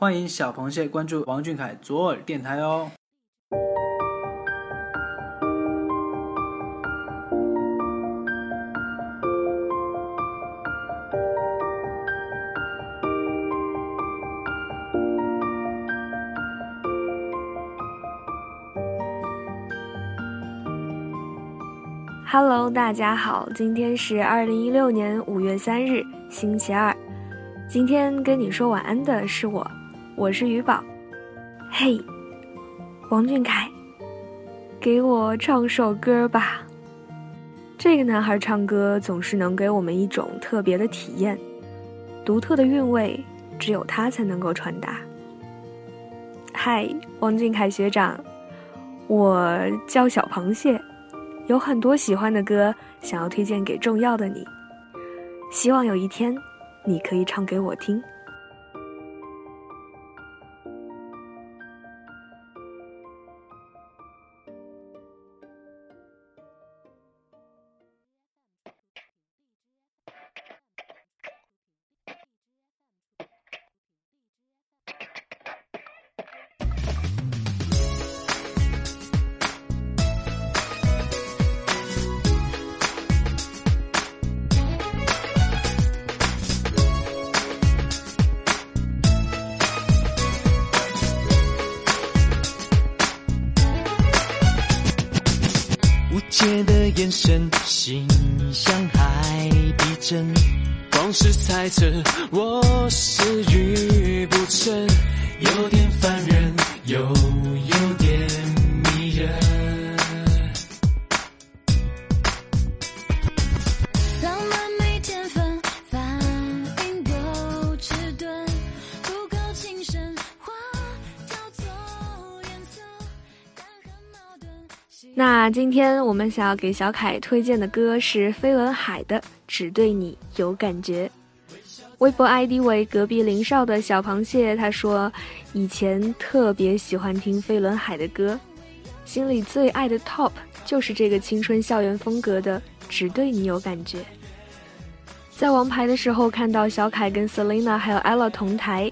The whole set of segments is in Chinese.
欢迎小螃蟹关注王俊凯左耳电台哦。Hello，大家好，今天是二零一六年五月三日，星期二。今天跟你说晚安的是我，我是鱼宝。嘿，王俊凯，给我唱首歌吧。这个男孩唱歌总是能给我们一种特别的体验，独特的韵味，只有他才能够传达。嗨，王俊凯学长，我叫小螃蟹。有很多喜欢的歌想要推荐给重要的你，希望有一天你可以唱给我听。切的眼神，心像海底针，光是猜测我是那今天我们想要给小凯推荐的歌是飞轮海的《只对你有感觉》。微博 ID 为隔壁林少的小螃蟹，他说以前特别喜欢听飞轮海的歌，心里最爱的 TOP 就是这个青春校园风格的《只对你有感觉》。在王牌的时候看到小凯跟 Selina 还有 Ella 同台，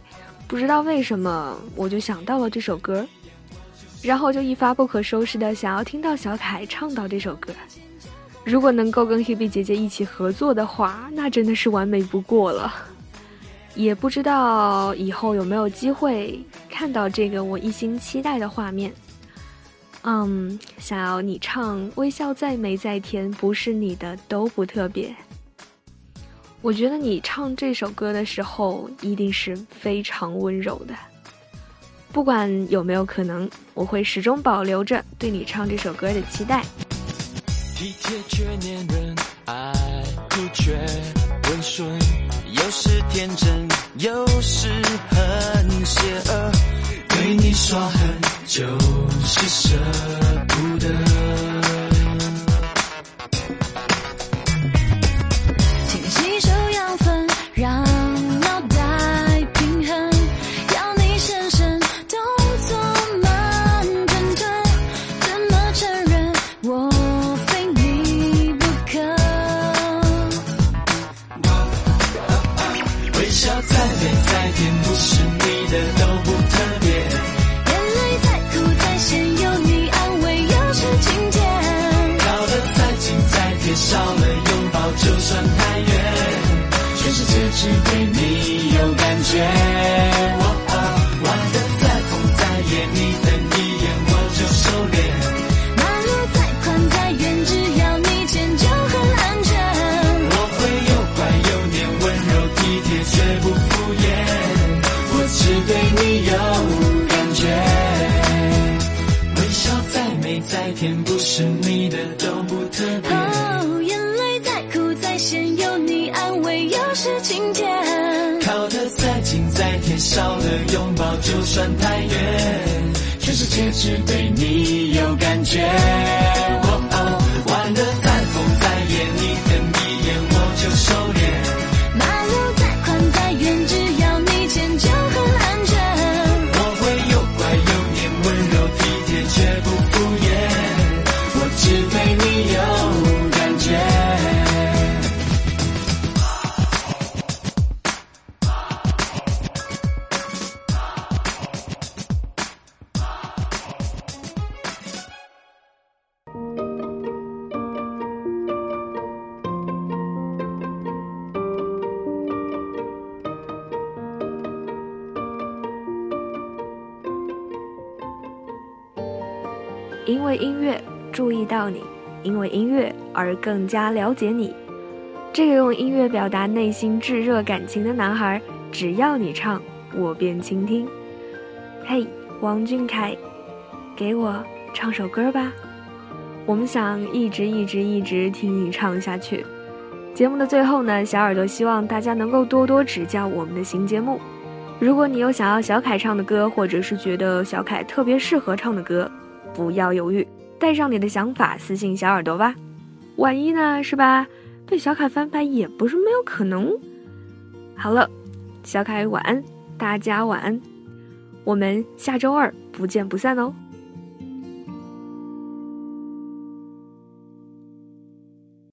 不知道为什么我就想到了这首歌。然后就一发不可收拾的想要听到小凯唱到这首歌。如果能够跟 Hebe 姐姐一起合作的话，那真的是完美不过了。也不知道以后有没有机会看到这个我一心期待的画面。嗯，想要你唱微笑再美再甜，不是你的都不特别。我觉得你唱这首歌的时候一定是非常温柔的。不管有没有可能，我会始终保留着对你唱这首歌的期待。体贴却黏人，爱哭却温顺，有时天真，有时很邪恶，对你耍狠就是舍见，你等一眼我就收敛。马路再宽再远，只要你牵就很安全。我会又乖又黏，温柔体贴绝不敷衍。我只对你有感觉，微笑再美再甜，不是你少了拥抱就算太远。全世界只对你有感觉。因为音乐注意到你，因为音乐而更加了解你。这个用音乐表达内心炙热感情的男孩，只要你唱，我便倾听。嘿，王俊凯，给我唱首歌吧，我们想一直一直一直听你唱下去。节目的最后呢，小耳朵希望大家能够多多指教我们的新节目。如果你有想要小凯唱的歌，或者是觉得小凯特别适合唱的歌，不要犹豫，带上你的想法私信小耳朵吧。万一呢，是吧？被小凯翻拍也不是没有可能。好了，小凯晚安，大家晚安，我们下周二不见不散哦。